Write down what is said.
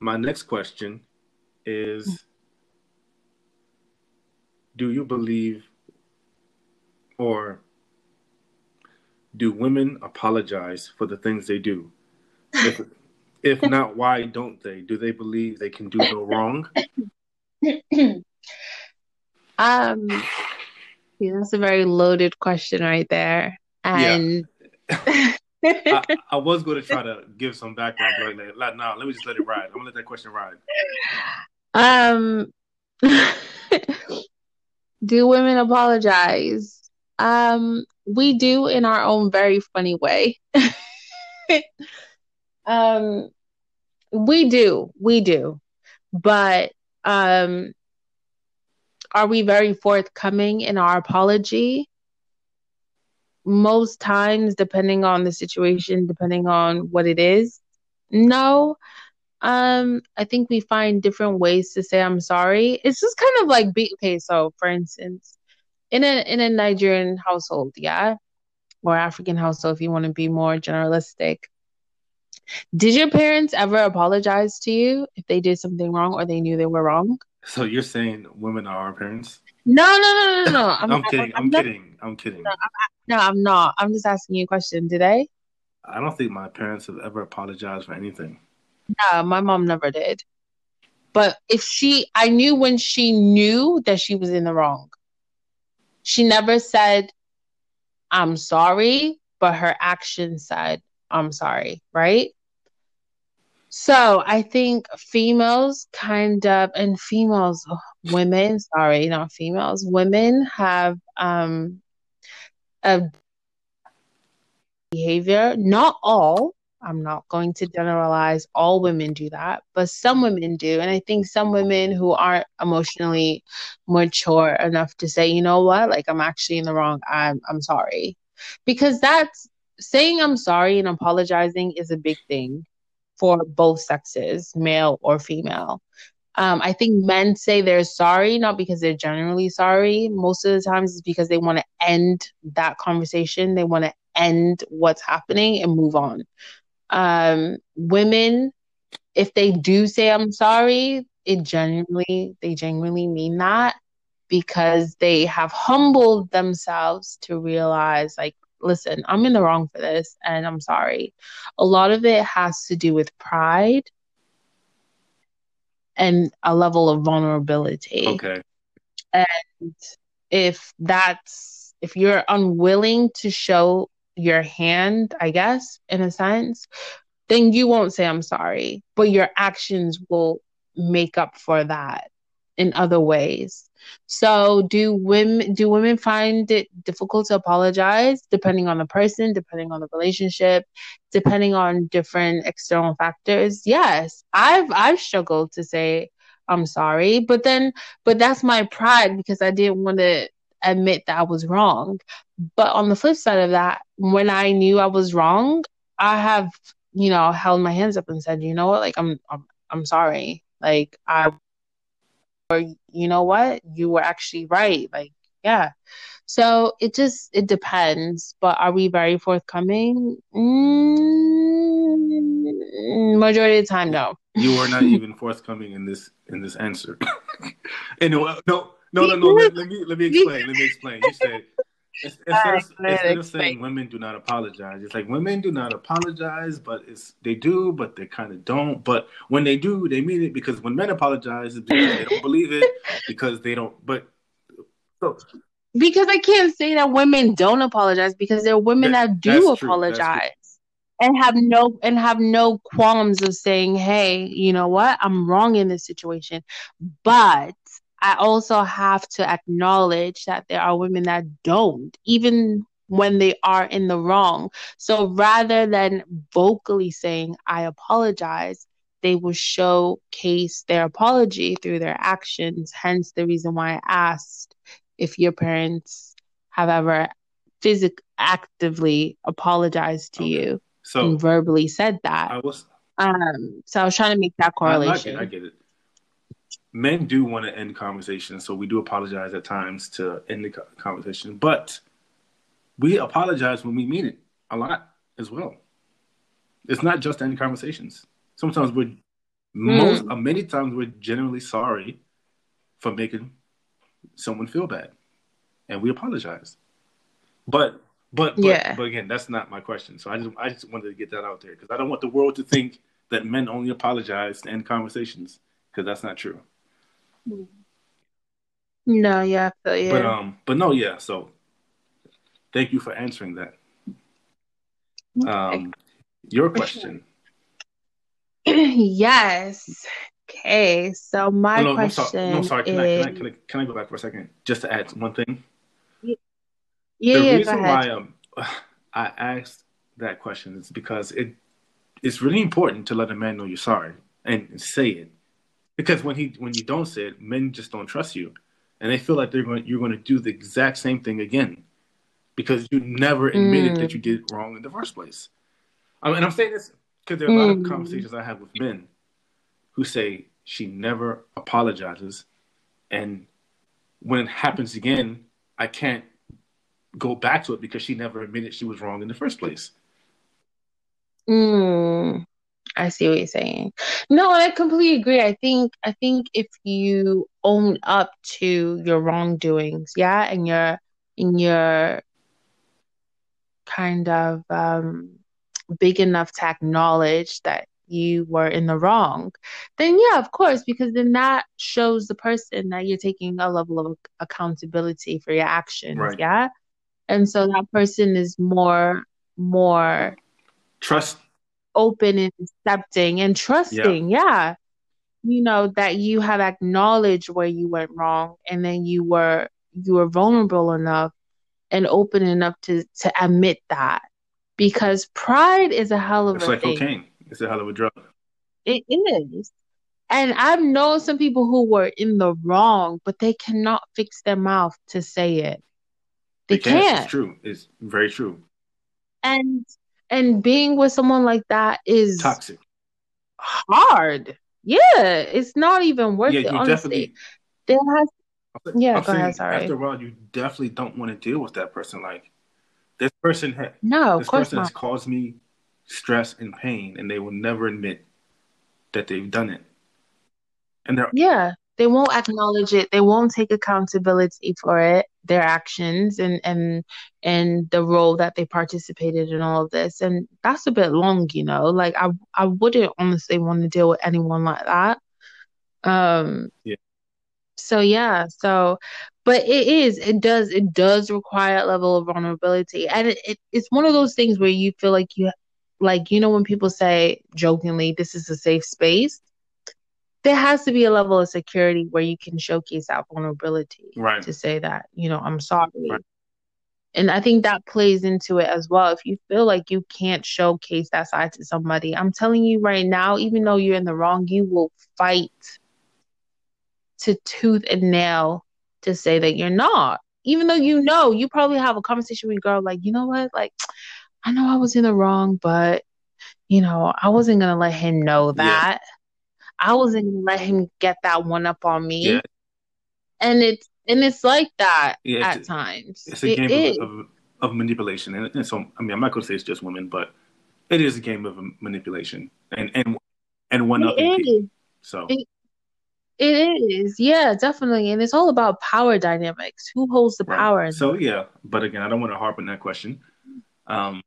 my next question is Do you believe or do women apologize for the things they do? If, if not, why don't they? Do they believe they can do no wrong? um, yeah, that's a very loaded question right there. And yeah. I, I, was going to try to give some background, but like, like, nah, let me just let it ride. I'm gonna let that question ride. Um, do women apologize? Um, we do in our own very funny way. um, we do, we do, but um, are we very forthcoming in our apology? Most times, depending on the situation, depending on what it is, no. Um, I think we find different ways to say I'm sorry. It's just kind of like be okay. So, for instance, in a in a Nigerian household, yeah, or African household, if you want to be more generalistic, did your parents ever apologize to you if they did something wrong or they knew they were wrong? So you're saying women are our parents? No, no, no, no, no. I'm, I'm kidding. I'm, I'm kidding. I'm kidding. No, no, I'm not. I'm just asking you a question. Did they? I don't think my parents have ever apologized for anything. No, my mom never did. But if she, I knew when she knew that she was in the wrong. She never said, I'm sorry, but her action said, I'm sorry, right? So I think females kind of, and females, oh, women, sorry, not females, women have um, of behavior. Not all. I'm not going to generalize all women do that, but some women do. And I think some women who aren't emotionally mature enough to say, you know what, like I'm actually in the wrong, I'm I'm sorry. Because that's saying I'm sorry and apologizing is a big thing for both sexes, male or female. Um, I think men say they're sorry, not because they're generally sorry. Most of the times it's because they want to end that conversation. They want to end what's happening and move on. Um, women, if they do say I'm sorry, it genuinely, they genuinely mean that because they have humbled themselves to realize, like, listen, I'm in the wrong for this and I'm sorry. A lot of it has to do with pride and a level of vulnerability. Okay. And if that's if you're unwilling to show your hand, I guess, in a sense, then you won't say I'm sorry, but your actions will make up for that in other ways. So do women do women find it difficult to apologize depending on the person, depending on the relationship, depending on different external factors? Yes. I've I've struggled to say I'm sorry, but then but that's my pride because I didn't want to admit that I was wrong. But on the flip side of that, when I knew I was wrong, I have, you know, held my hands up and said, "You know what? Like I'm I'm I'm sorry. Like I or you know what? You were actually right. Like yeah. So it just it depends. But are we very forthcoming? Mm, majority of the time no. You were not even forthcoming in this in this answer. And no no no no no let, let me let me explain let me explain. You said instead, of, instead of saying women do not apologize, it's like women do not apologize, but it's they do, but they kind of don't. But when they do, they mean it because when men apologize, it's because they don't believe it because they don't. But so because I can't say that women don't apologize because there are women that, that do apologize and have no and have no qualms of saying, "Hey, you know what? I'm wrong in this situation." But I also have to acknowledge that there are women that don't, even when they are in the wrong. So rather than vocally saying, I apologize, they will showcase their apology through their actions. Hence the reason why I asked if your parents have ever physically actively apologized to okay. you so and verbally said that. I was um so I was trying to make that correlation. I, I, get, I get it men do want to end conversations, so we do apologize at times to end the conversation. But we apologize when we mean it a lot as well. It's not just end conversations. Sometimes we're Most mm. uh, many times we're generally sorry for making someone feel bad, and we apologize. But but but, yeah. but again, that's not my question. So I just I just wanted to get that out there because I don't want the world to think that men only apologize to end conversations because that's not true. No, yeah, feel. But um, but no, yeah. So thank you for answering that. Okay. Um, your question. yes. Okay. So my no, no, question. No, sorry. Can, is... I, can, I, can, I, can I go back for a second just to add one thing? Yeah. The yeah, reason why um, I asked that question is because it it's really important to let a man know you're sorry and say it. Because when he when you don't say it, men just don't trust you, and they feel like they're going you're going to do the exact same thing again, because you never admitted mm. that you did wrong in the first place. I mean, and I'm saying this because there are a lot of mm. conversations I have with men who say she never apologizes, and when it happens again, I can't go back to it because she never admitted she was wrong in the first place. Mm, I see what you're saying. No, I completely agree. I think I think if you own up to your wrongdoings, yeah, and you're in your kind of um big enough to acknowledge that you were in the wrong, then yeah, of course, because then that shows the person that you're taking a level of accountability for your actions. Right. Yeah. And so that person is more, more trust open and accepting and trusting. Yeah. yeah. You know, that you have acknowledged where you went wrong and then you were you were vulnerable enough and open enough to to admit that because pride is a hell of it's a like thing. cocaine. It's a hell of a drug. It is. And I've known some people who were in the wrong, but they cannot fix their mouth to say it. They, they can't. can't. It's true. It's very true. And and being with someone like that is toxic. Hard. Yeah, it's not even worth yeah, it. Honestly, there has. Yeah, I'm go ahead. Sorry. After a while, you definitely don't want to deal with that person. Like this person has no, this person not. has caused me stress and pain, and they will never admit that they've done it. And they're yeah, they won't acknowledge it. They won't take accountability for it, their actions, and and and the role that they participated in all of this. And that's a bit long, you know. Like I I wouldn't honestly want to deal with anyone like that. Um. Yeah. So yeah. So but it is it does it does require a level of vulnerability and it, it, it's one of those things where you feel like you like you know when people say jokingly this is a safe space there has to be a level of security where you can showcase that vulnerability right to say that you know i'm sorry right. and i think that plays into it as well if you feel like you can't showcase that side to somebody i'm telling you right now even though you're in the wrong you will fight to tooth and nail to say that you're not. Even though you know, you probably have a conversation with your girl, like, you know what? Like, I know I was in the wrong, but, you know, I wasn't going to let him know that. Yeah. I wasn't to let him get that one up on me. Yeah. And it's, and it's like that yeah, at times. It's a it game of, of, of, manipulation. And, and, so, I mean, I'm not going to say it's just women, but it is a game of manipulation and, and, and one up. So it, it is, yeah, definitely, and it's all about power dynamics. Who holds the right. power? So yeah, but again, I don't want to harp on that question. Um,